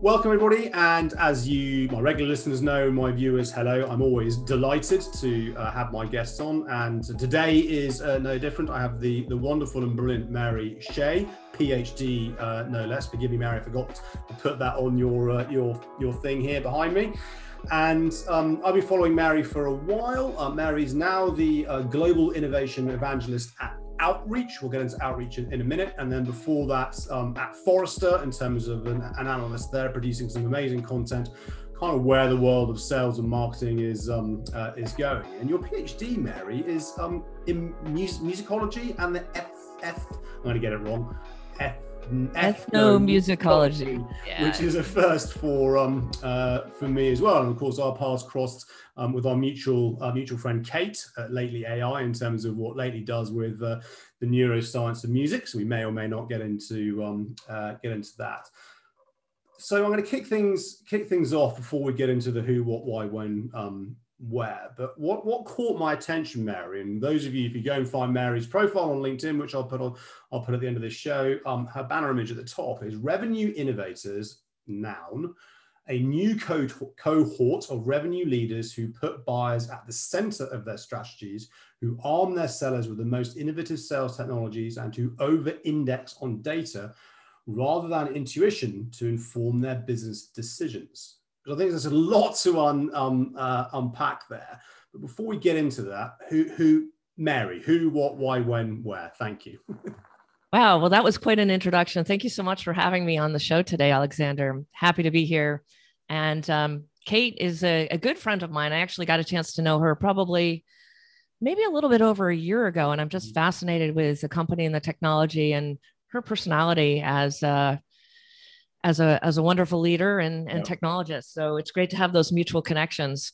Welcome, everybody. And as you, my regular listeners know, my viewers, hello. I'm always delighted to uh, have my guests on. And today is uh, no different. I have the, the wonderful and brilliant Mary Shea, PhD, uh, no less. Forgive me, Mary, I forgot to put that on your, uh, your, your thing here behind me. And um, I've been following Mary for a while. Uh, Mary's now the uh, Global Innovation Evangelist at outreach. We'll get into outreach in, in a minute. And then before that, um, at Forrester, in terms of an, an, analyst there, producing some amazing content, kind of where the world of sales and marketing is um, uh, is going. And your PhD, Mary, is um, in mus- musicology and the F, F I'm going to get it wrong, F ethnomusicology, yeah. which is a first for um uh, for me as well. And of course, our paths crossed um, with our mutual our mutual friend Kate at Lately AI in terms of what Lately does with uh, the neuroscience of music. So we may or may not get into um, uh, get into that. So I'm going to kick things kick things off before we get into the who, what, why, when um, where. But what what caught my attention, Mary, and those of you, if you go and find Mary's profile on LinkedIn, which I'll put on, I'll put at the end of this show, um, her banner image at the top is Revenue Innovators, noun, a new co- cohort of revenue leaders who put buyers at the center of their strategies, who arm their sellers with the most innovative sales technologies, and who over-index on data rather than intuition to inform their business decisions because I think there's a lot to un, um, uh, unpack there. But before we get into that, who, who, Mary, who, what, why, when, where? Thank you. wow. Well, that was quite an introduction. Thank you so much for having me on the show today, Alexander. I'm happy to be here. And um, Kate is a, a good friend of mine. I actually got a chance to know her probably maybe a little bit over a year ago. And I'm just mm-hmm. fascinated with the company and the technology and her personality as uh, as a as a wonderful leader and, and yeah. technologist. So it's great to have those mutual connections.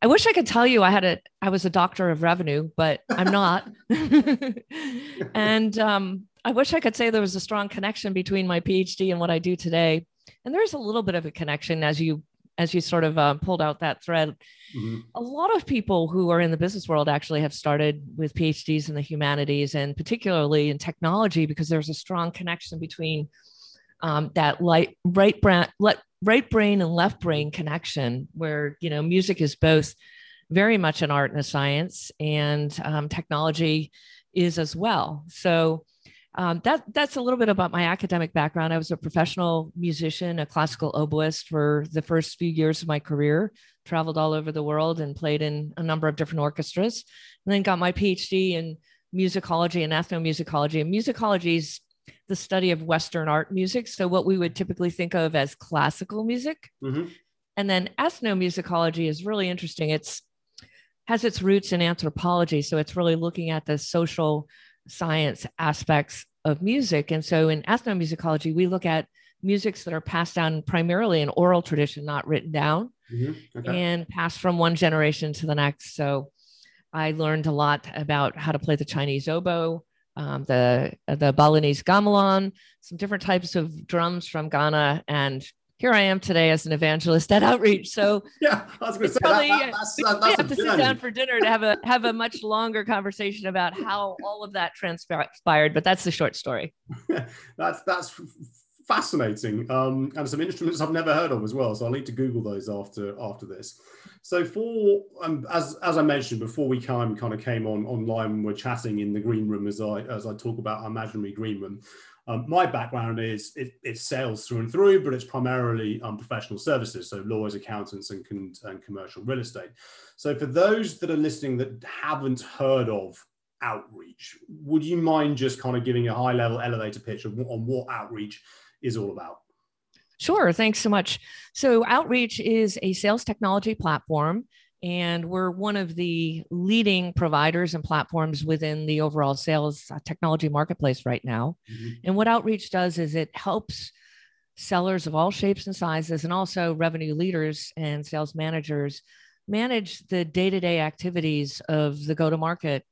I wish I could tell you I had a I was a doctor of revenue, but I'm not. and um, I wish I could say there was a strong connection between my PhD and what I do today. And there's a little bit of a connection as you as you sort of uh, pulled out that thread. Mm-hmm. A lot of people who are in the business world actually have started with PhDs in the humanities and particularly in technology because there's a strong connection between um, that light right brain right brain and left brain connection where you know music is both very much an art and a science and um, technology is as well so um, that that's a little bit about my academic background. I was a professional musician, a classical oboist for the first few years of my career. Traveled all over the world and played in a number of different orchestras, and then got my PhD in musicology and ethnomusicology. And musicology is the study of Western art music. So, what we would typically think of as classical music. Mm-hmm. And then ethnomusicology is really interesting. It's has its roots in anthropology. So, it's really looking at the social science aspects of music. And so, in ethnomusicology, we look at musics that are passed down primarily in oral tradition, not written down, mm-hmm. okay. and passed from one generation to the next. So, I learned a lot about how to play the Chinese oboe, um, the the Balinese gamelan, some different types of drums from Ghana, and here I am today as an evangelist at Outreach. So yeah, I was going to say probably, that, that's, that, that's have to sit down for dinner to have a have a much longer conversation about how all of that transpired. But that's the short story. that's that's fascinating, um, and some instruments I've never heard of as well. So I'll need to Google those after after this. So for um, as as I mentioned before, we kind kind of came on online and we're chatting in the green room as I as I talk about our imaginary green room. Um, my background is it, it's sales through and through, but it's primarily um, professional services, so lawyers, accountants, and, con- and commercial real estate. So for those that are listening that haven't heard of outreach, would you mind just kind of giving a high level elevator pitch of, on what outreach is all about? Sure. Thanks so much. So, Outreach is a sales technology platform, and we're one of the leading providers and platforms within the overall sales uh, technology marketplace right now. Mm-hmm. And what Outreach does is it helps sellers of all shapes and sizes, and also revenue leaders and sales managers manage the day to day activities of the go to market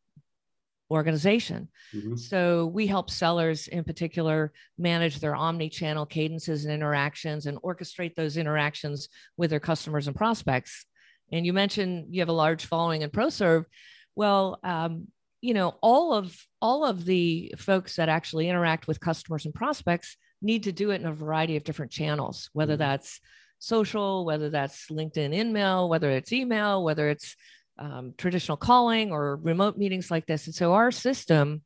organization. Mm-hmm. So we help sellers in particular manage their omni-channel cadences and interactions and orchestrate those interactions with their customers and prospects. And you mentioned you have a large following in ProServe. Well, um, you know, all of all of the folks that actually interact with customers and prospects need to do it in a variety of different channels, whether mm-hmm. that's social, whether that's LinkedIn InMail, whether it's email, whether it's um, traditional calling or remote meetings like this. And so our system,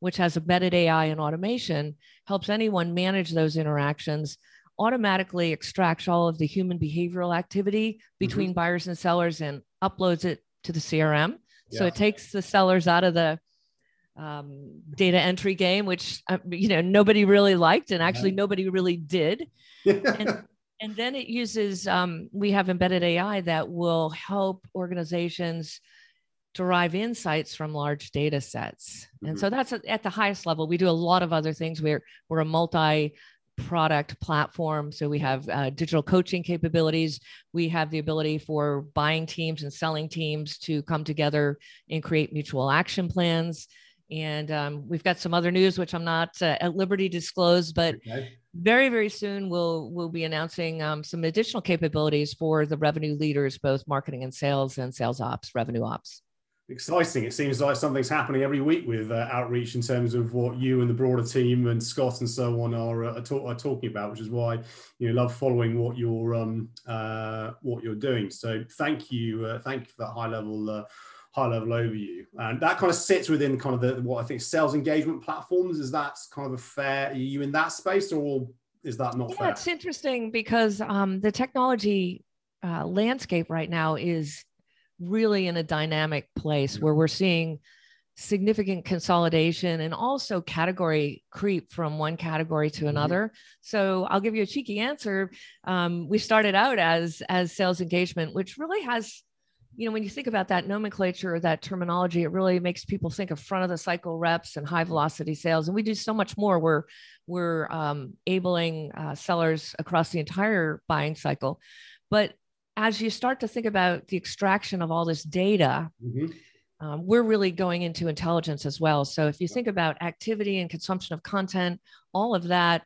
which has embedded AI and automation, helps anyone manage those interactions, automatically extracts all of the human behavioral activity between mm-hmm. buyers and sellers and uploads it to the CRM. Yeah. So it takes the sellers out of the um, data entry game, which uh, you know nobody really liked, and actually nobody really did. and, and then it uses um, we have embedded AI that will help organizations derive insights from large data sets. And mm-hmm. so that's at the highest level. We do a lot of other things. We're we're a multi product platform. So we have uh, digital coaching capabilities. We have the ability for buying teams and selling teams to come together and create mutual action plans. And um, we've got some other news, which I'm not uh, at liberty to disclose, but okay. Very, very soon we'll we'll be announcing um, some additional capabilities for the revenue leaders, both marketing and sales, and sales ops, revenue ops exciting. It seems like something's happening every week with uh, outreach in terms of what you and the broader team and Scott and so on are, uh, talk, are talking about, which is why you know love following what you're um, uh, what you're doing. So thank you, uh, thank you for that high level. High level overview and that kind of sits within kind of the what i think sales engagement platforms is that kind of a fair are you in that space or is that not yeah, fair it's interesting because um, the technology uh, landscape right now is really in a dynamic place where we're seeing significant consolidation and also category creep from one category to mm-hmm. another. So I'll give you a cheeky answer. Um, we started out as as sales engagement, which really has, you know, when you think about that nomenclature, or that terminology, it really makes people think of front of the cycle reps and high velocity sales. And we do so much more. We're we're um, abling uh, sellers across the entire buying cycle, but as you start to think about the extraction of all this data, mm-hmm. um, we're really going into intelligence as well. So if you think about activity and consumption of content, all of that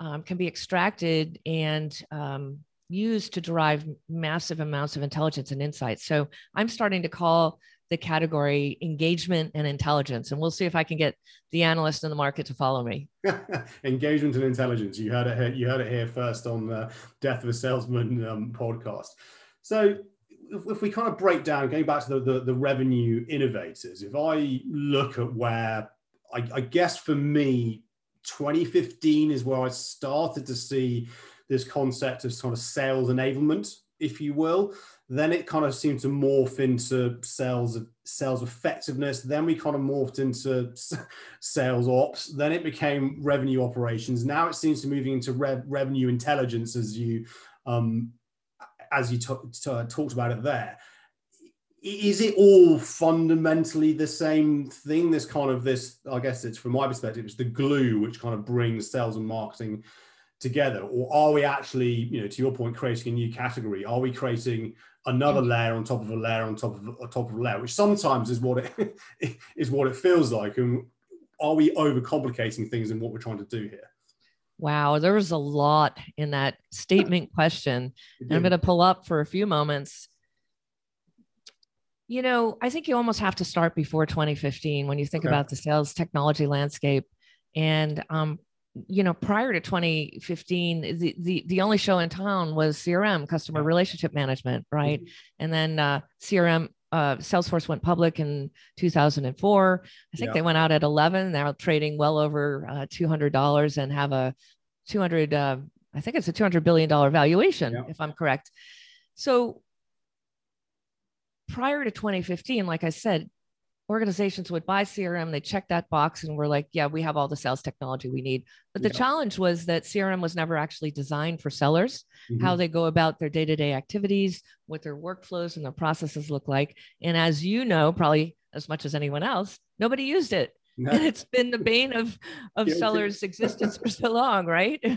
um, can be extracted and um, used to derive massive amounts of intelligence and insight. So I'm starting to call the category engagement and intelligence. And we'll see if I can get the analyst in the market to follow me. engagement and intelligence. You heard it here, you heard it here first on the Death of a Salesman um, podcast. So if, if, we kind of break down, going back to the, the, the revenue innovators, if I look at where I, I guess for me, 2015 is where I started to see this concept of sort of sales enablement, if you will then it kind of seemed to morph into sales sales effectiveness. Then we kind of morphed into sales ops. Then it became revenue operations. Now it seems to be moving into rev, revenue intelligence as you um, as you t- t- talked about it there. Is it all fundamentally the same thing? This kind of this i guess it's from my perspective it's the glue which kind of brings sales and marketing together or are we actually you know to your point creating a new category are we creating another layer on top of a layer on top of a top of a layer, which sometimes is what it is what it feels like. And are we overcomplicating things in what we're trying to do here? Wow, there was a lot in that statement question. And I'm going to pull up for a few moments. You know, I think you almost have to start before 2015 when you think okay. about the sales technology landscape. And um, you know, prior to 2015, the, the, the only show in town was CRM, customer relationship management, right? Mm-hmm. And then uh, CRM, uh, Salesforce went public in 2004. I think yeah. they went out at 11. They're trading well over uh, $200 and have a 200, uh, I think it's a $200 billion valuation, yeah. if I'm correct. So prior to 2015, like I said, organizations would buy CRM, they check that box and we're like, yeah, we have all the sales technology we need. But the yeah. challenge was that CRM was never actually designed for sellers, mm-hmm. how they go about their day to day activities, what their workflows and their processes look like. And as you know, probably as much as anyone else, nobody used it. No. And it's been the bane of, of sellers' existence for so long, right?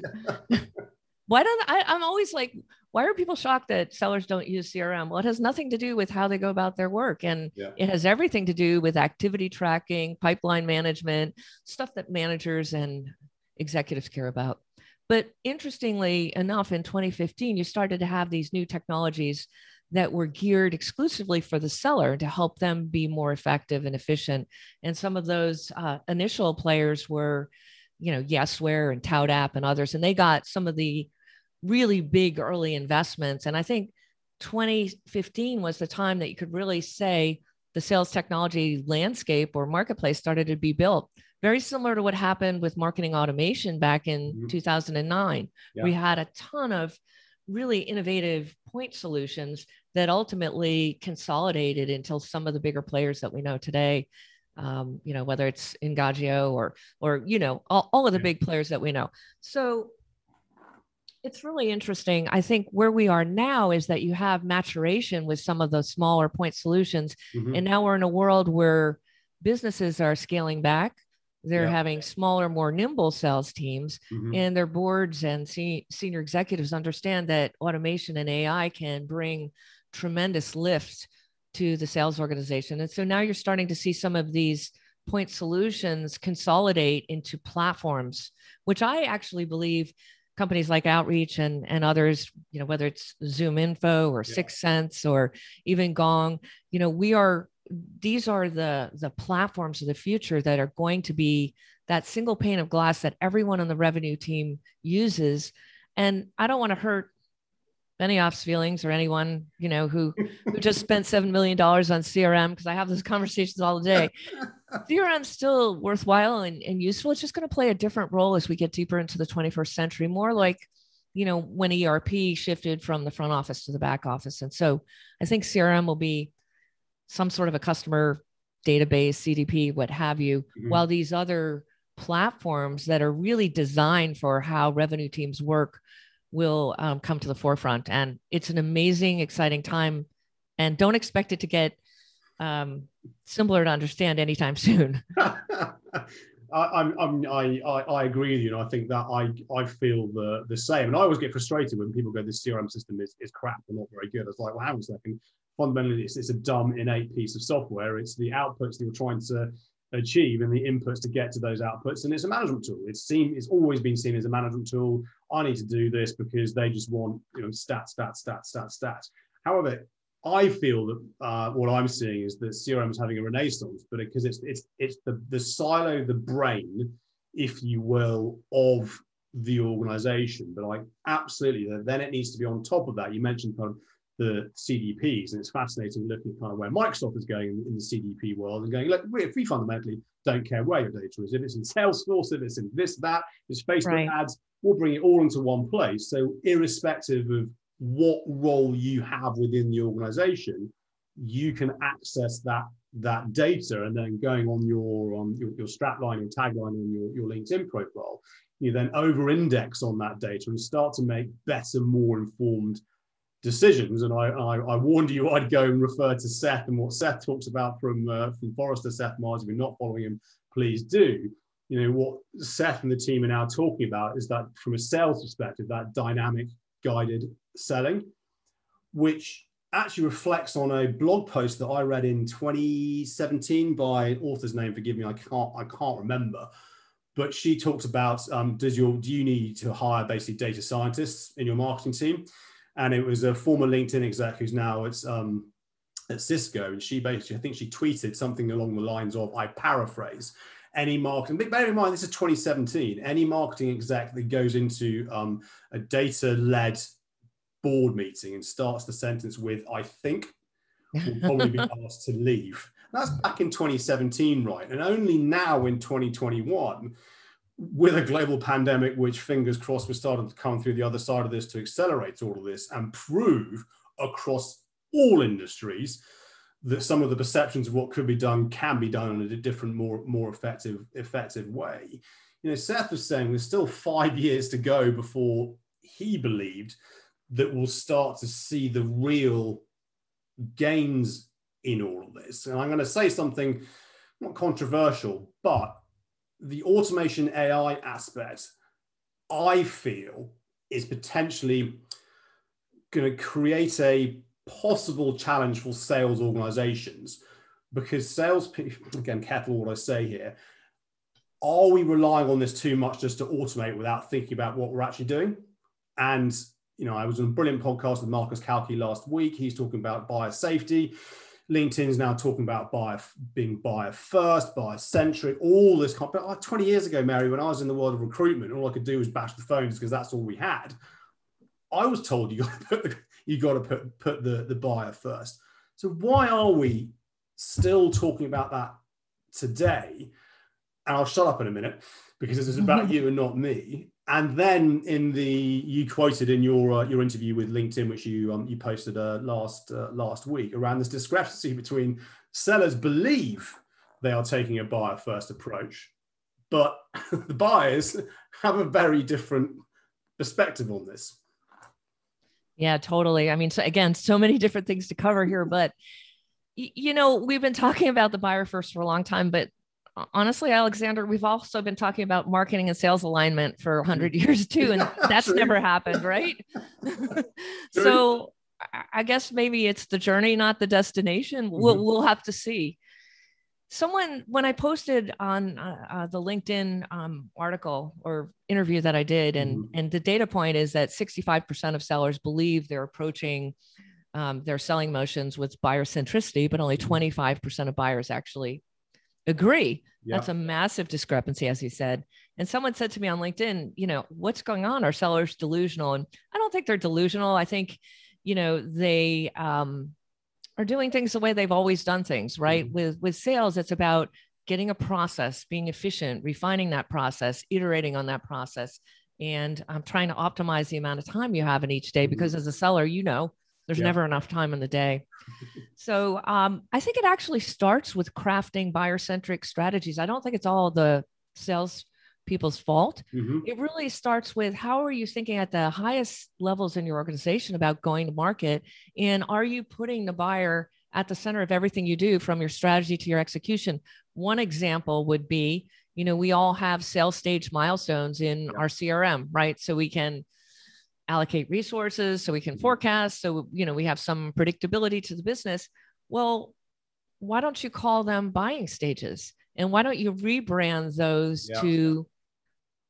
why don't I, I'm always like, why are people shocked that sellers don't use CRM? Well, it has nothing to do with how they go about their work. And yeah. it has everything to do with activity tracking, pipeline management, stuff that managers and executives care about. But interestingly enough, in 2015, you started to have these new technologies that were geared exclusively for the seller to help them be more effective and efficient. And some of those uh, initial players were you know, Yesware and ToutApp and others, and they got some of the really big early investments. And I think 2015 was the time that you could really say the sales technology landscape or marketplace started to be built. Very similar to what happened with marketing automation back in mm-hmm. 2009. Yeah. We had a ton of really innovative point solutions that ultimately consolidated until some of the bigger players that we know today. Um, you know, whether it's Engagio or or you know all, all of the big players that we know. So it's really interesting. I think where we are now is that you have maturation with some of those smaller point solutions. Mm-hmm. And now we're in a world where businesses are scaling back. They're having smaller, more nimble sales teams, mm-hmm. and their boards and se- senior executives understand that automation and AI can bring tremendous lift to the sales organization. And so now you're starting to see some of these point solutions consolidate into platforms, which I actually believe companies like Outreach and and others, you know, whether it's ZoomInfo or yeah. 6sense or even Gong, you know, we are these are the the platforms of the future that are going to be that single pane of glass that everyone on the revenue team uses. And I don't want to hurt Benioff's feelings or anyone you know who who just spent seven million dollars on CRM because I have those conversations all day. CRM's still worthwhile and, and useful. It's just going to play a different role as we get deeper into the 21st century, more like you know when ERP shifted from the front office to the back office. And so I think CRM will be some sort of a customer database, CDP, what have you, mm-hmm. while these other platforms that are really designed for how revenue teams work will um, come to the forefront. And it's an amazing, exciting time. And don't expect it to get um, simpler to understand anytime soon. I, I'm, I'm, I, I, agree with you. And I think that I, I feel the, the same. And I always get frustrated when people go, this CRM system is, is crap and not very good. It's like, well, hang on a second. Fundamentally, it's, it's a dumb, innate piece of software. It's the outputs that you're trying to achieve and the inputs to get to those outputs. And it's a management tool. It's seen, it's always been seen as a management tool. I need to do this because they just want you know stats, stats, stats, stats, stats. However, I feel that uh, what I'm seeing is that CRM is having a renaissance, but because it's it's it's the the silo, the brain, if you will, of the organization. But like absolutely then it needs to be on top of that. You mentioned kind of the CDPs, and it's fascinating looking at kind of where Microsoft is going in, in the CDP world and going, look, we, we fundamentally don't care where your data is. If it's in Salesforce, if it's in this, that, it's Facebook right. ads, we'll bring it all into one place. So, irrespective of what role you have within the organization, you can access that that data and then going on your um, your, your strapline and tagline on your, your LinkedIn profile, you then over index on that data and start to make better, more informed decisions. And I, I, I, warned you I'd go and refer to Seth and what Seth talks about from uh, from Forrester. Seth Marrs, if you're not following him, please do you know what Seth and the team are now talking about is that from a sales perspective, that dynamic guided selling, which actually reflects on a blog post that I read in 2017 by author's name. Forgive me, I can't I can't remember, but she talks about um, does your do you need to hire basically data scientists in your marketing team, and it was a former LinkedIn exec who's now it's um, at Cisco, and she basically I think she tweeted something along the lines of I paraphrase any marketing, but bear in mind, this is 2017. Any marketing exec that goes into um, a data led board meeting and starts the sentence with, I think, will probably be asked to leave. That's back in 2017, right? And only now in 2021, with a global pandemic, which fingers crossed, we're starting to come through the other side of this to accelerate all of this and prove across all industries that some of the perceptions of what could be done can be done in a different, more more effective effective way. You know, Seth was saying there's still five years to go before he believed that we'll start to see the real gains in all of this. And I'm going to say something not controversial, but the automation AI aspect, I feel, is potentially going to create a possible challenge for sales organizations because sales people, again, careful what I say here, are we relying on this too much just to automate without thinking about what we're actually doing? And, you know, I was on a brilliant podcast with Marcus Cauchi last week. He's talking about buyer safety. LinkedIn's now talking about buyer being buyer first, buyer centric, all this. But like 20 years ago, Mary, when I was in the world of recruitment, all I could do was bash the phones because that's all we had. I was told you got to put the, you got to put put the the buyer first. So why are we still talking about that today? And I'll shut up in a minute because this is about you and not me. And then in the you quoted in your uh, your interview with LinkedIn, which you um, you posted uh, last uh, last week, around this discrepancy between sellers believe they are taking a buyer first approach, but the buyers have a very different perspective on this. Yeah, totally. I mean, so again, so many different things to cover here, but you know, we've been talking about the buyer first for a long time, but honestly, Alexander, we've also been talking about marketing and sales alignment for 100 mm. years too, and that's never happened, right? so I guess maybe it's the journey, not the destination. Mm-hmm. We'll, we'll have to see. Someone, when I posted on uh, uh, the LinkedIn um, article or interview that I did, and, mm-hmm. and the data point is that 65% of sellers believe they're approaching um, their selling motions with buyer centricity, but only 25% mm-hmm. of buyers actually agree. Yeah. That's a massive discrepancy, as you said. And someone said to me on LinkedIn, you know, what's going on? Are sellers delusional? And I don't think they're delusional. I think, you know, they um, are doing things the way they've always done things, right? Mm-hmm. With with sales, it's about getting a process, being efficient, refining that process, iterating on that process, and I'm trying to optimize the amount of time you have in each day. Mm-hmm. Because as a seller, you know, there's yeah. never enough time in the day. So um, I think it actually starts with crafting buyer centric strategies. I don't think it's all the sales people's fault. Mm-hmm. It really starts with how are you thinking at the highest levels in your organization about going to market? And are you putting the buyer at the center of everything you do from your strategy to your execution? One example would be, you know, we all have sales stage milestones in yeah. our CRM, right? So we can allocate resources so we can mm-hmm. forecast so you know we have some predictability to the business well why don't you call them buying stages and why don't you rebrand those yeah. to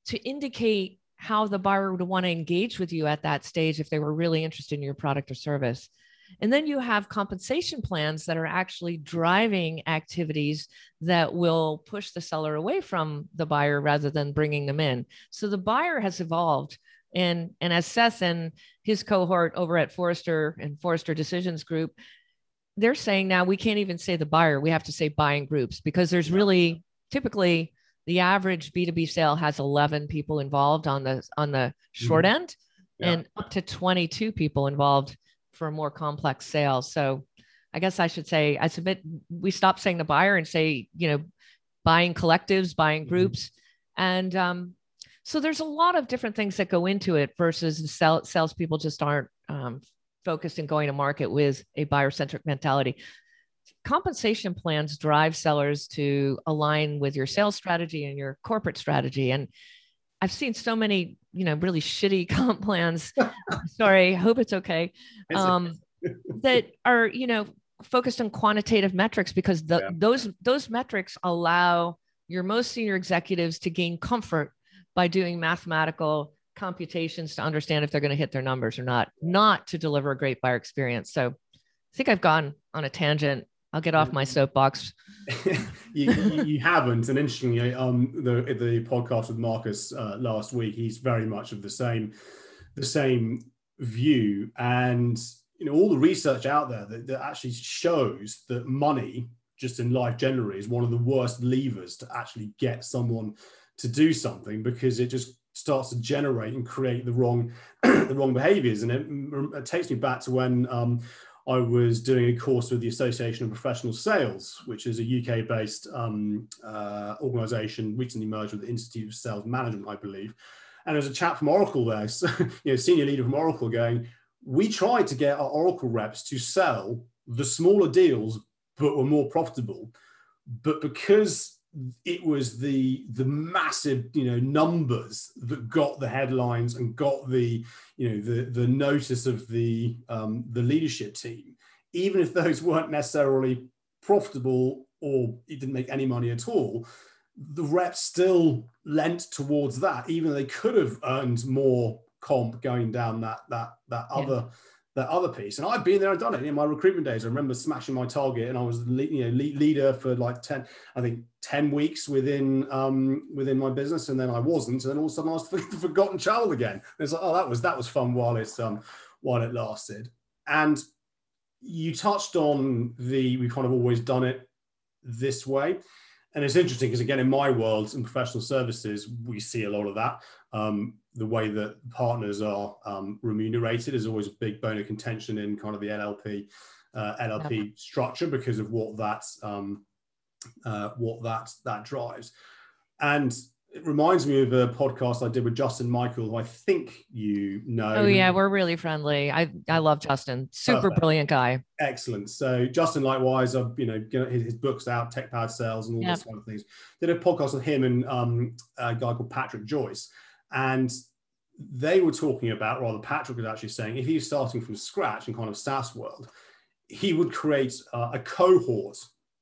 to indicate how the buyer would want to engage with you at that stage if they were really interested in your product or service and then you have compensation plans that are actually driving activities that will push the seller away from the buyer rather than bringing them in. So the buyer has evolved and, and as Seth and his cohort over at Forrester and Forrester Decisions Group, they're saying now we can't even say the buyer, we have to say buying groups because there's really typically the average B2B sale has 11 people involved on the on the short mm-hmm. end yeah. and up to 22 people involved for a more complex sale. So I guess I should say I submit we stop saying the buyer and say, you know, buying collectives, buying mm-hmm. groups. Mm-hmm. And um, so there's a lot of different things that go into it versus the sell, salespeople just aren't um, focused in going to market with a buyer centric mentality. Compensation plans drive sellers to align with your sales strategy and your corporate strategy. And I've seen so many, you know, really shitty comp plans. Sorry, hope it's okay. Um, that are, you know, focused on quantitative metrics because the, yeah. those those metrics allow your most senior executives to gain comfort by doing mathematical computations to understand if they're going to hit their numbers or not, not to deliver a great buyer experience. So I think I've gone on a tangent. I'll get off my soapbox. you, you, haven't, and interestingly, um, the the podcast with Marcus uh, last week, he's very much of the same, the same view, and you know all the research out there that, that actually shows that money, just in life generally, is one of the worst levers to actually get someone to do something because it just starts to generate and create the wrong the wrong behaviors and it, it, takes me back to when um, I was doing a course with the Association of Professional Sales, which is a UK based um, uh, organization recently merged with the Institute of Sales Management, I believe. And there's a chap from Oracle there, so, you know, senior leader from Oracle going, we tried to get our Oracle reps to sell the smaller deals, but were more profitable. But because it was the the massive you know numbers that got the headlines and got the you know the the notice of the um, the leadership team even if those weren't necessarily profitable or it didn't make any money at all the reps still lent towards that even though they could have earned more comp going down that that that yeah. other that other piece. And I've been there and done it in my recruitment days. I remember smashing my target, and I was you know leader for like ten, I think ten weeks within um, within my business, and then I wasn't, and then all of a sudden I was the forgotten child again. it's like, oh, that was that was fun while it's um while it lasted. And you touched on the we've kind of always done it this way. And it's interesting because again, in my world, in professional services, we see a lot of that. Um, the way that partners are um, remunerated is always a big bone of contention in kind of the LLP uh, LLP structure because of what that's um, uh, what that that drives. And it reminds me of a podcast I did with Justin Michael, who I think you know. Oh yeah, we're really friendly. I I love Justin. Super Perfect. brilliant guy. Excellent. So Justin, likewise, I've you know his, his books out, Tech-Powered Sales, and all yep. those kind of things. Did a podcast with him and um, a guy called Patrick Joyce, and they were talking about, rather Patrick was actually saying, if he's starting from scratch in kind of SaaS world, he would create uh, a cohort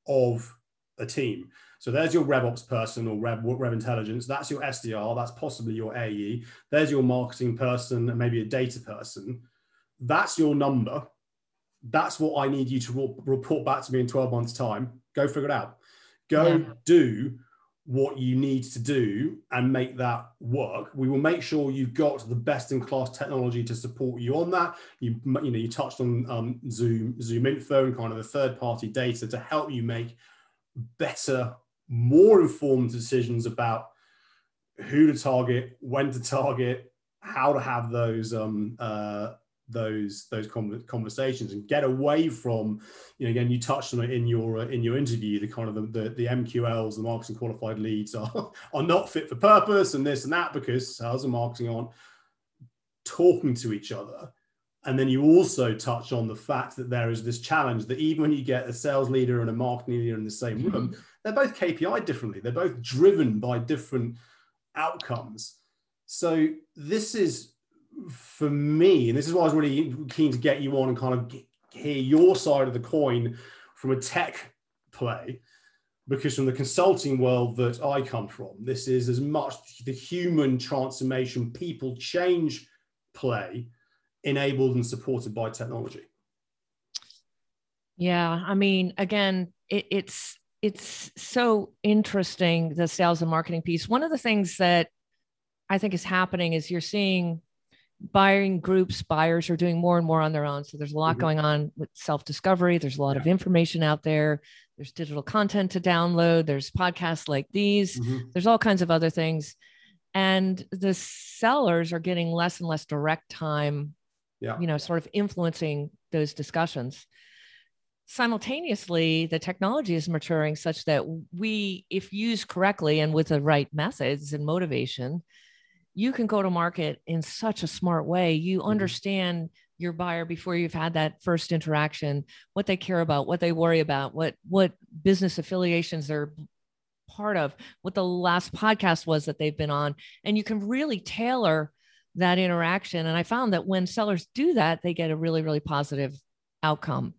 of a team so there's your RevOps person or Rev, Rev Intelligence. That's your SDR. That's possibly your AE. There's your marketing person and maybe a data person. That's your number. That's what I need you to re- report back to me in 12 months' time. Go figure it out. Go yeah. do what you need to do and make that work. We will make sure you've got the best in class technology to support you on that. You, you know, you touched on um, Zoom, Zoom Info and kind of the third party data to help you make better more informed decisions about who to target, when to target, how to have those um, uh, those those conversations and get away from you know again you touched on it in your uh, in your interview the kind of the, the, the mqls the marketing qualified leads are are not fit for purpose and this and that because sales and marketing aren't talking to each other. And then you also touch on the fact that there is this challenge that even when you get a sales leader and a marketing leader in the same room they're both KPI differently. They're both driven by different outcomes. So this is for me, and this is why I was really keen to get you on and kind of hear your side of the coin from a tech play, because from the consulting world that I come from, this is as much the human transformation, people change play enabled and supported by technology. Yeah, I mean, again, it, it's it's so interesting the sales and marketing piece. One of the things that I think is happening is you're seeing buying groups, buyers are doing more and more on their own. So there's a lot mm-hmm. going on with self discovery. There's a lot yeah. of information out there. There's digital content to download. There's podcasts like these. Mm-hmm. There's all kinds of other things. And the sellers are getting less and less direct time, yeah. you know, sort of influencing those discussions simultaneously the technology is maturing such that we if used correctly and with the right methods and motivation you can go to market in such a smart way. You mm-hmm. understand your buyer before you've had that first interaction what they care about what they worry about what what business affiliations they're part of what the last podcast was that they've been on. And you can really tailor that interaction. And i found that when sellers do that they get a really really positive outcome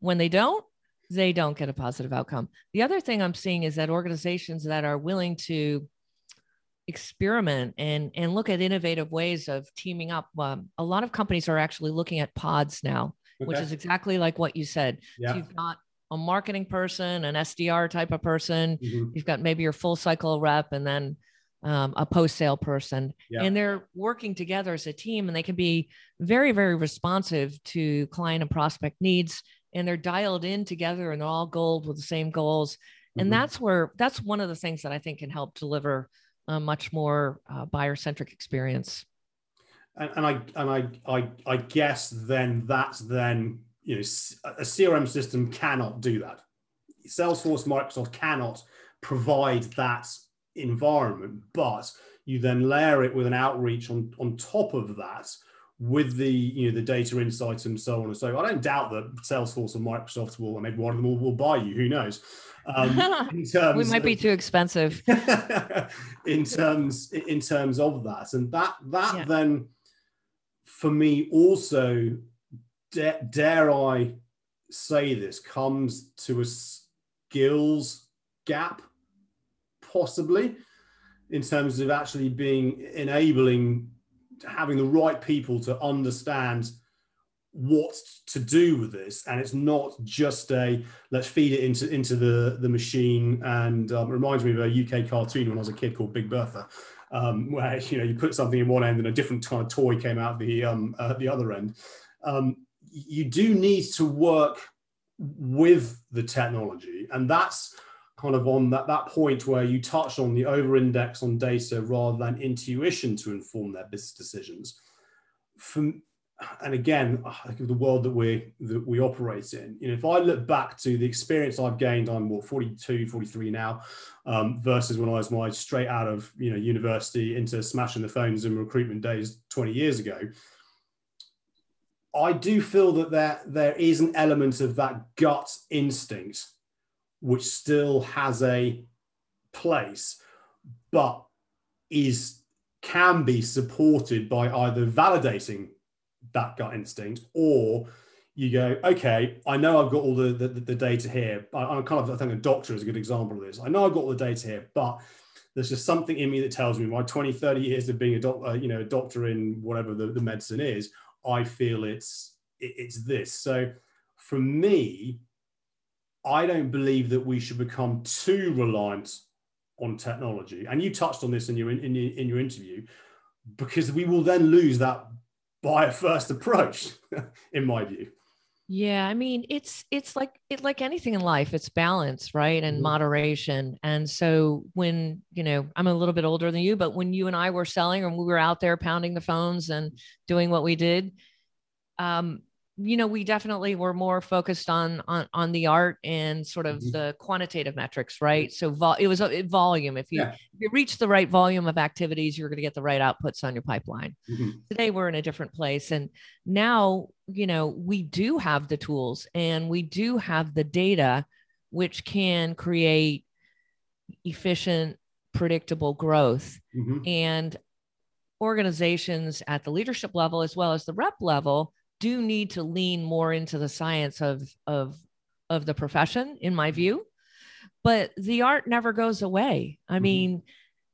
when they don't, they don't get a positive outcome. The other thing I'm seeing is that organizations that are willing to experiment and and look at innovative ways of teaming up. Um, a lot of companies are actually looking at pods now, okay. which is exactly like what you said. Yeah. So you've got a marketing person, an SDR type of person. Mm-hmm. You've got maybe your full cycle rep, and then um, a post sale person, yeah. and they're working together as a team, and they can be very very responsive to client and prospect needs and they're dialed in together and they're all gold with the same goals. Mm-hmm. And that's where that's one of the things that I think can help deliver a much more uh, buyer centric experience. And, and, I and I, I I guess then that's then you know a CRM system cannot do that. Salesforce, Microsoft cannot provide that environment, but you then layer it with an outreach on on top of that with the you know the data insights and so on and so. I don't doubt that Salesforce and Microsoft will, or maybe one of them will, will buy you. Who knows? Um, in terms we might be too expensive. in terms in terms of that, and that that yeah. then for me also dare, dare I say this comes to a skills gap, possibly in terms of actually being enabling having the right people to understand what to do with this. And it's not just a let's feed it into into the the machine. And um, it reminds me of a uk cartoon when i was a kid called big bertha um, where you know you put something in one end and a different kind of toy came out the um, uh, the other end. Um, you do need to work with the technology. And that's kind of on that, that point where you touched on the over index on data rather than intuition to inform their business decisions from and again, the world that we that we operate in. You know, if I look back to the experience I've gained, I'm what 42, 43 now, um, versus when I was my straight out of you know university into smashing the phones and recruitment days 20 years ago. I do feel that there there is an element of that gut instinct, which still has a place, but is can be supported by either validating that gut instinct or you go okay i know i've got all the the, the data here. I, am kind of i think a doctor is a good example of this. I know i've got all the data here but there's just something in me that tells me my 20 30 years of being a doctor uh, you know a doctor in whatever the, the medicine is i feel it's it, it's this. So for me i don't believe that we should become too reliant on technology and you touched on this in your in, in, in your interview because we will then lose that buyer first approach, in my view. Yeah, I mean, it's it's like it like anything in life, it's balance, right? And mm-hmm. moderation. And so when, you know, I'm a little bit older than you, but when you and I were selling and we were out there pounding the phones and doing what we did, um, you know we definitely were more focused on on on the art and sort of mm-hmm. the quantitative metrics right so vol- it was a volume if you yeah. if you reach the right volume of activities you're going to get the right outputs on your pipeline mm-hmm. today we're in a different place and now you know we do have the tools and we do have the data which can create efficient predictable growth mm-hmm. and organizations at the leadership level as well as the rep level do need to lean more into the science of of of the profession in my view but the art never goes away i mm-hmm. mean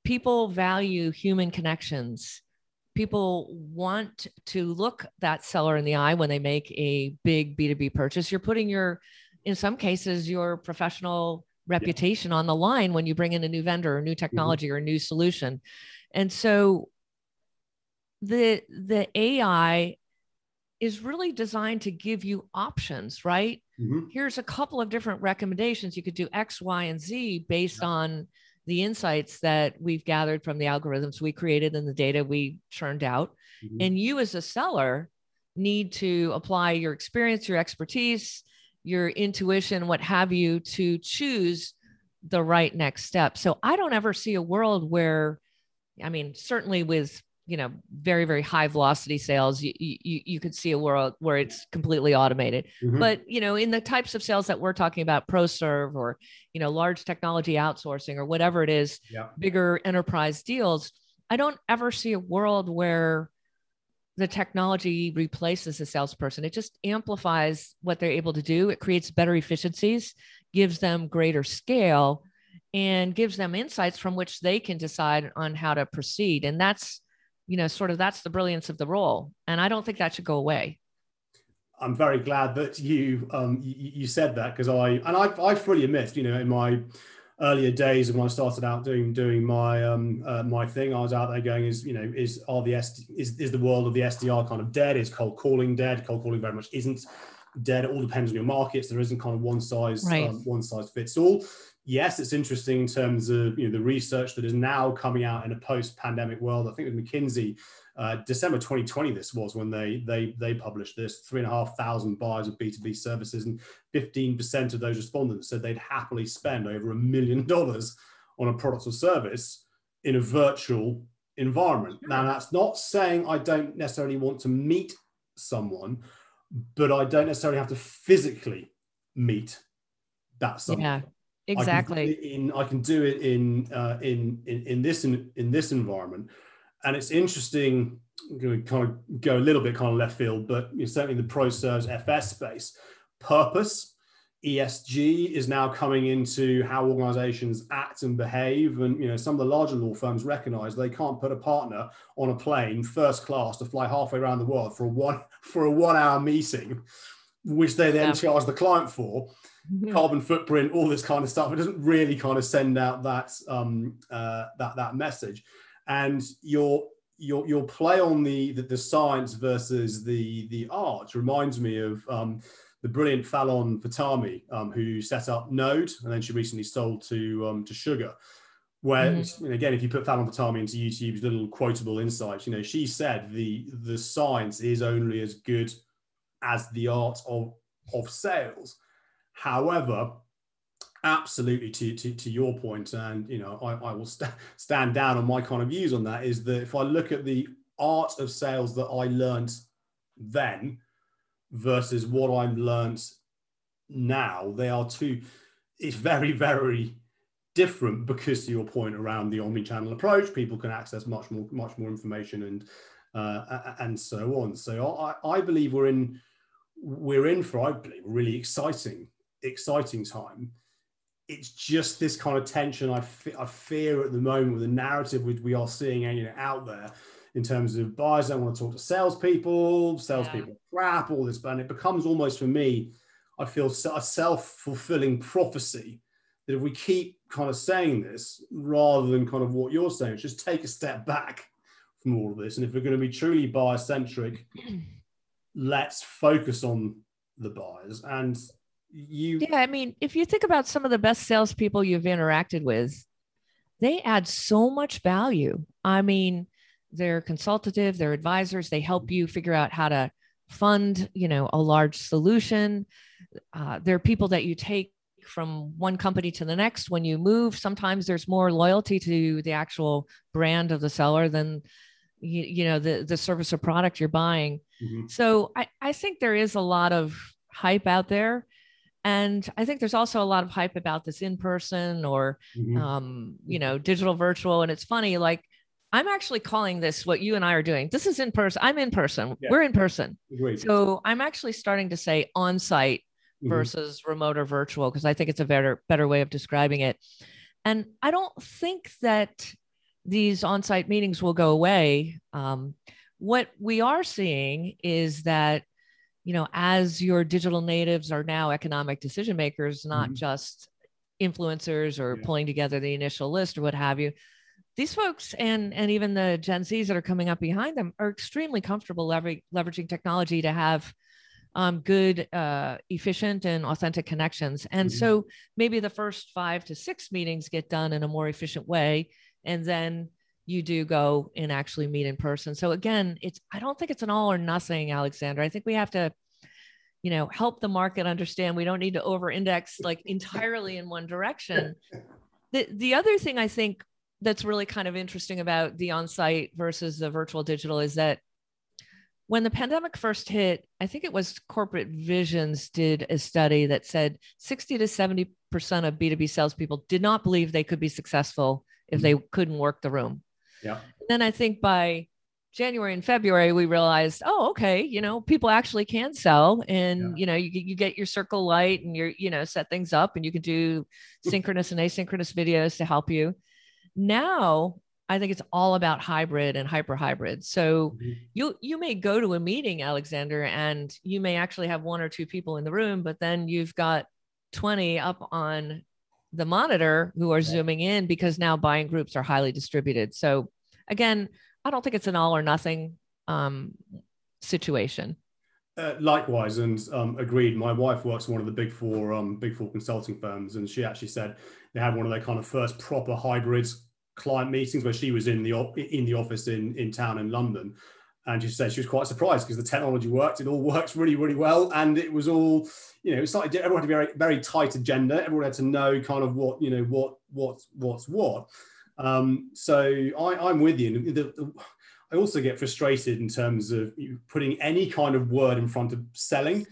people value human connections people want to look that seller in the eye when they make a big b2b purchase you're putting your in some cases your professional reputation yeah. on the line when you bring in a new vendor or new mm-hmm. technology mm-hmm. or a new solution and so the the ai is really designed to give you options, right? Mm-hmm. Here's a couple of different recommendations. You could do X, Y, and Z based yeah. on the insights that we've gathered from the algorithms we created and the data we churned out. Mm-hmm. And you, as a seller, need to apply your experience, your expertise, your intuition, what have you, to choose the right next step. So I don't ever see a world where, I mean, certainly with you know very very high velocity sales you, you you could see a world where it's completely automated mm-hmm. but you know in the types of sales that we're talking about pro serve or you know large technology outsourcing or whatever it is yeah. bigger enterprise deals i don't ever see a world where the technology replaces a salesperson it just amplifies what they're able to do it creates better efficiencies gives them greater scale and gives them insights from which they can decide on how to proceed and that's you know, sort of that's the brilliance of the role. And I don't think that should go away. I'm very glad that you um, you, you said that because I and I, I fully admit, you know, in my earlier days when I started out doing doing my um, uh, my thing, I was out there going, is you know, is are the SD, is is the world of the SDR kind of dead? Is cold calling dead? Cold calling very much isn't dead. It all depends on your markets. There isn't kind of one size right. um, one size fits all yes, it's interesting in terms of you know the research that is now coming out in a post-pandemic world. I think with McKinsey, uh, December 2020, this was when they they they published this three and a half thousand buyers of B2B services, and 15% of those respondents said they'd happily spend over a million dollars on a product or service in a virtual environment. Now, that's not saying I don't necessarily want to meet someone, but I don't necessarily have to physically meet that someone. Yeah exactly I in I can do it in uh, in, in in this in, in this environment and it's interesting I'm going to kind of go a little bit kind of left field but you know, certainly the pro serves FS space purpose ESG is now coming into how organizations act and behave. And you know, some of the larger law firms recognize they can't put a partner on a plane first class to fly halfway around the world for a one for a one hour meeting, which they then yeah. charge the client for. Carbon footprint, all this kind of stuff. It doesn't really kind of send out that um, uh, that that message. And your your your play on the, the, the science versus the the art reminds me of um, the brilliant Falon Fatemi, um, who set up Node, and then she recently sold to um, to Sugar. Where mm-hmm. again, if you put Falon Fatemi into YouTube's little quotable insights, you know she said the the science is only as good as the art of of sales. However, absolutely to, to, to your point, and you know I, I will st- stand down on my kind of views on that. Is that if I look at the art of sales that I learned then versus what I'm learned now, they are two. It's very, very different because to your point around the omni-channel approach, people can access much more, much more information and uh, and so on. So I, I believe we're in we're in for I believe really exciting, exciting time. It's just this kind of tension I, I fear at the moment with the narrative which we are seeing you know, out there in terms of buyers don't want to talk to salespeople, salespeople yeah. crap, all this, but it becomes almost for me, I feel a self fulfilling prophecy that if we keep kind of saying this rather than kind of what you're saying, just take a step back from all of this. And if we're going to be truly buyer centric, let's focus on the buyers and you. Yeah, I mean, if you think about some of the best salespeople you've interacted with, they add so much value. I mean, they're consultative they're advisors they help you figure out how to fund you know a large solution uh, they're people that you take from one company to the next when you move sometimes there's more loyalty to the actual brand of the seller than you, you know the the service or product you're buying mm-hmm. so I, I think there is a lot of hype out there and i think there's also a lot of hype about this in person or mm-hmm. um, you know digital virtual and it's funny like I'm actually calling this what you and I are doing. This is in person. I'm in person. Yeah. We're in person. Great. So I'm actually starting to say on site mm-hmm. versus remote or virtual because I think it's a better better way of describing it. And I don't think that these on site meetings will go away. Um, what we are seeing is that you know as your digital natives are now economic decision makers not mm-hmm. just influencers or yeah. pulling together the initial list or what have you these folks and and even the Gen Zs that are coming up behind them are extremely comfortable lever- leveraging technology to have um, good, uh, efficient, and authentic connections. And mm-hmm. so maybe the first five to six meetings get done in a more efficient way, and then you do go and actually meet in person. So again, it's I don't think it's an all or nothing, Alexander. I think we have to you know help the market understand we don't need to over index like entirely in one direction the the other thing i think that's really kind of interesting about the on-site versus the virtual digital is that when the pandemic first hit, I think it was Corporate Visions did a study that said 60 to 70% of B2B salespeople did not believe they could be successful if mm-hmm. they couldn't work the room. Yeah. And then I think by January and February, we realized, oh, okay, you know, people actually can sell, and yeah. you know, you you get your circle light, and you're you know set things up, and you can do synchronous and asynchronous videos to help you. Now, I think it's all about hybrid and hyper hybrid. So mm-hmm. you you may go to a meeting, Alexander, and you may actually have one or two people in the room, but then you've got 20 up on the monitor who are right. zooming in because now buying groups are highly distributed. So again, I don't think it's an all or nothing um, situation. Uh, likewise, and um, agreed. My wife works in one of the big four, um, big four consulting firms, and she actually said they had one of their kind of first proper hybrid client meetings where she was in the in the office in in town in London, and she said she was quite surprised because the technology worked. It all works really really well, and it was all you know. It's like everyone had a very very tight agenda. Everyone had to know kind of what you know what what what's what. Um, so I, I'm with you. The, the, I also get frustrated in terms of putting any kind of word in front of selling.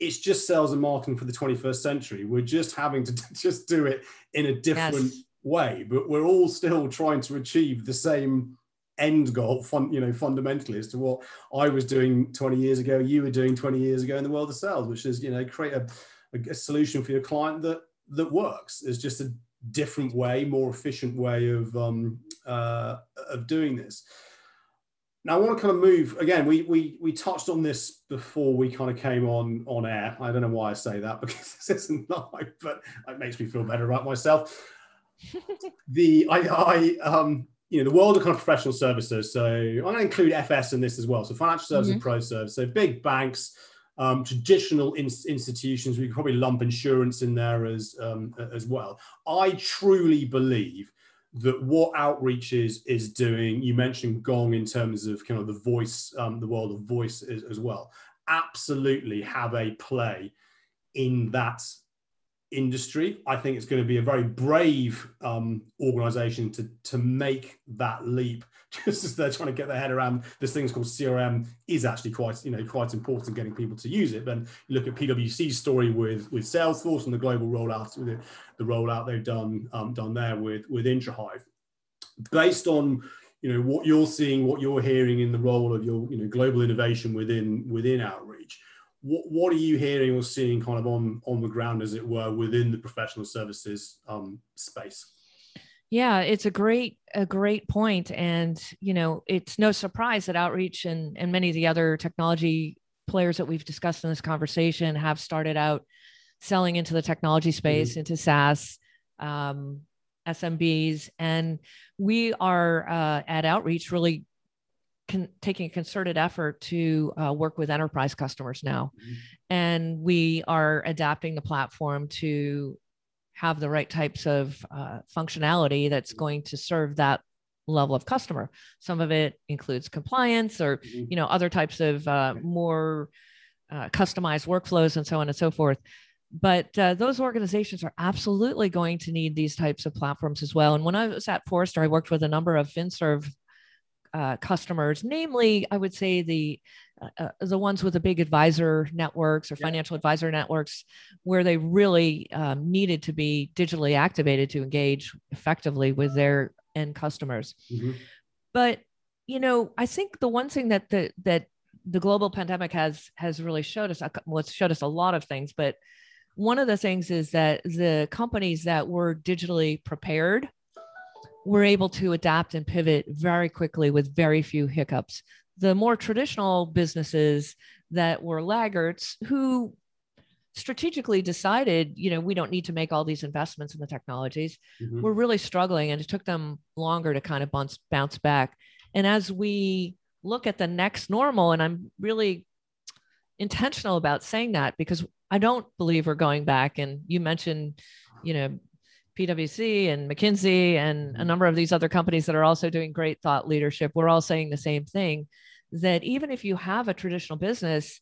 It's just sales and marketing for the 21st century. We're just having to just do it in a different yes. way, but we're all still trying to achieve the same end goal, fun, you know, fundamentally as to what I was doing 20 years ago, you were doing 20 years ago in the world of sales, which is, you know, create a, a, solution for your client that that works. It's just a different way, more efficient way of um, uh, of doing this. Now I want to kind of move again. We we we touched on this before we kind of came on on air. I don't know why I say that because this isn't live, but it makes me feel better about myself. the I I um you know the world of kind of professional services. So I'm going to include FS in this as well. So financial services, mm-hmm. pro service. So big banks, um, traditional in- institutions. We could probably lump insurance in there as um, as well. I truly believe that what outreach is is doing you mentioned gong in terms of kind of the voice um, the world of voice as, as well absolutely have a play in that industry i think it's going to be a very brave um, organization to to make that leap. Just as they're trying to get their head around this thing's called crm is actually quite you know quite important getting people to use it. Then look at pwc's story with with salesforce and the global rollout the, the rollout they've done um, done there with with intrahive. Based on you know what you're seeing what you're hearing in the role of your you know global innovation within within outreach what, what are you hearing or seeing kind of on on the ground as it were within the professional services um, space yeah, it's a great a great point, and you know, it's no surprise that outreach and and many of the other technology players that we've discussed in this conversation have started out selling into the technology space, mm-hmm. into SaaS, um, SMBs, and we are uh, at Outreach really con- taking a concerted effort to uh, work with enterprise customers now, mm-hmm. and we are adapting the platform to have the right types of uh, functionality that's going to serve that level of customer. Some of it includes compliance or mm-hmm. you know other types of uh, more uh, customized workflows and so on and so forth. But uh, those organizations are absolutely going to need these types of platforms as well. And when I was at Forrester, I worked with a number of FinServ uh, customers, namely, I would say the uh, uh, the ones with the big advisor networks or financial advisor networks where they really um, needed to be digitally activated to engage effectively with their end customers mm-hmm. but you know i think the one thing that the that the global pandemic has has really showed us well it's showed us a lot of things but one of the things is that the companies that were digitally prepared were able to adapt and pivot very quickly with very few hiccups the more traditional businesses that were laggards who strategically decided, you know, we don't need to make all these investments in the technologies, mm-hmm. were really struggling and it took them longer to kind of bounce, bounce back. And as we look at the next normal, and I'm really intentional about saying that because I don't believe we're going back. And you mentioned, you know, PwC and McKinsey and a mm-hmm. number of these other companies that are also doing great thought leadership, we're all saying the same thing that even if you have a traditional business,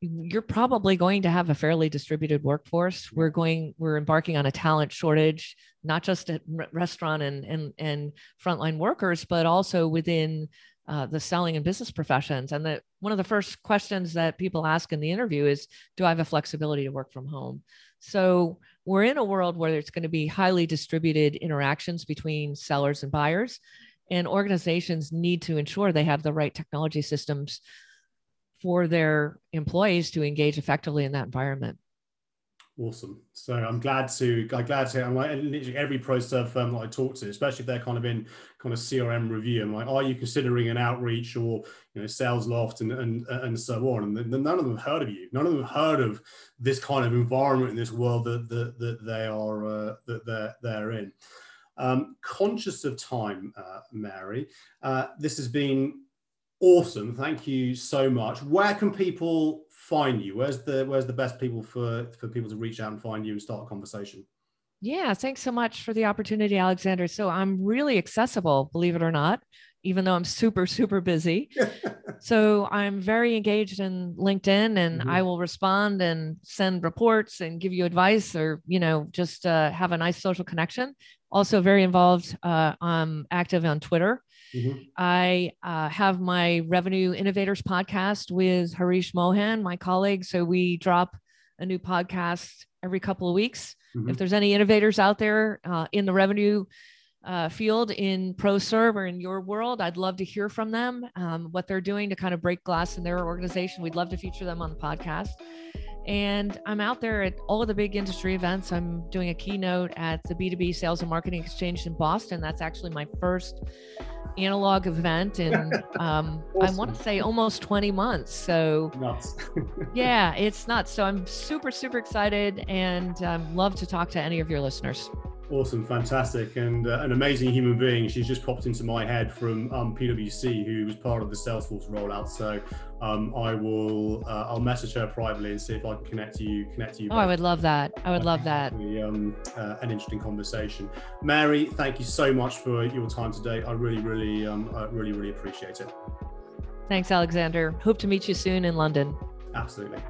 you're probably going to have a fairly distributed workforce. We're going, we're embarking on a talent shortage, not just at restaurant and and and frontline workers, but also within uh, the selling and business professions. And that one of the first questions that people ask in the interview is, "Do I have a flexibility to work from home?" So we're in a world where there's going to be highly distributed interactions between sellers and buyers and organizations need to ensure they have the right technology systems for their employees to engage effectively in that environment Awesome. So I'm glad to I'm glad to I'm like literally every pro serve firm that I talk to, especially if they're kind of in kind of CRM review. I'm like, are you considering an outreach or you know sales loft and and and so on? And none of them have heard of you. None of them have heard of this kind of environment in this world that that, that they are uh, that they're they're in. Um, conscious of time, uh, Mary, uh, this has been awesome. Thank you so much. Where can people find you? Where's the where's the best people for for people to reach out and find you and start a conversation? Yeah, thanks so much for the opportunity, Alexander. So I'm really accessible, believe it or not, even though I'm super, super busy. so I'm very engaged in LinkedIn and mm-hmm. I will respond and send reports and give you advice or, you know, just uh, have a nice social connection. Also, very involved. Uh, I'm active on Twitter Mm-hmm. I uh, have my Revenue Innovators podcast with Harish Mohan, my colleague. So we drop a new podcast every couple of weeks. Mm-hmm. If there's any innovators out there uh, in the revenue uh, field in ProServe or in your world, I'd love to hear from them, um, what they're doing to kind of break glass in their organization. We'd love to feature them on the podcast. And I'm out there at all of the big industry events. I'm doing a keynote at the B2B Sales and Marketing Exchange in Boston. That's actually my first analog event in um, awesome. I want to say almost 20 months. So yeah, it's nuts. So I'm super, super excited and um, love to talk to any of your listeners. Awesome, fantastic, and uh, an amazing human being. She's just popped into my head from um, PwC, who was part of the Salesforce rollout. So um, I will, uh, I'll message her privately and see if I can connect to you. Connect to you. Oh, both. I would love that. I would love that. Be, um, uh, an interesting conversation. Mary, thank you so much for your time today. I really, really, um, I really, really appreciate it. Thanks, Alexander. Hope to meet you soon in London. Absolutely.